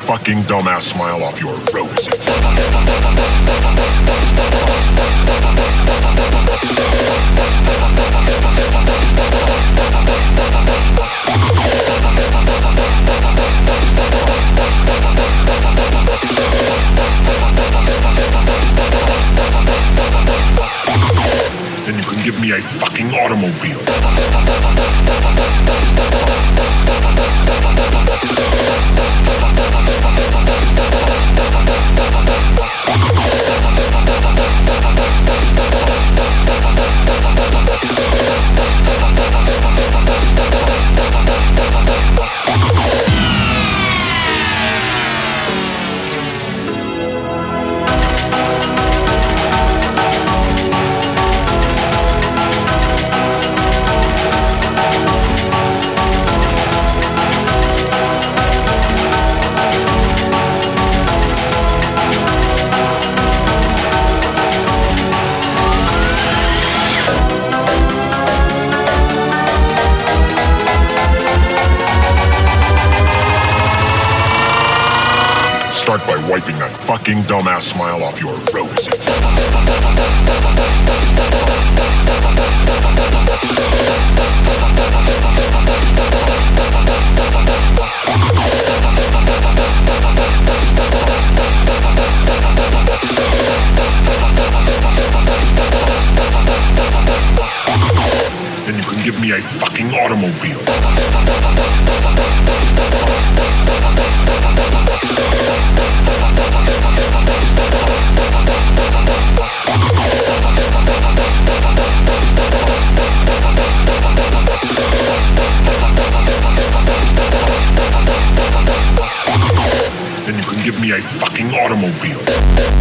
fucking dumbass smile off your rosy. Then you can give me a fucking automobile. Start by wiping that fucking dumbass smile off your rosy. Then you can give me a fucking automobile. Me a fucking automobile.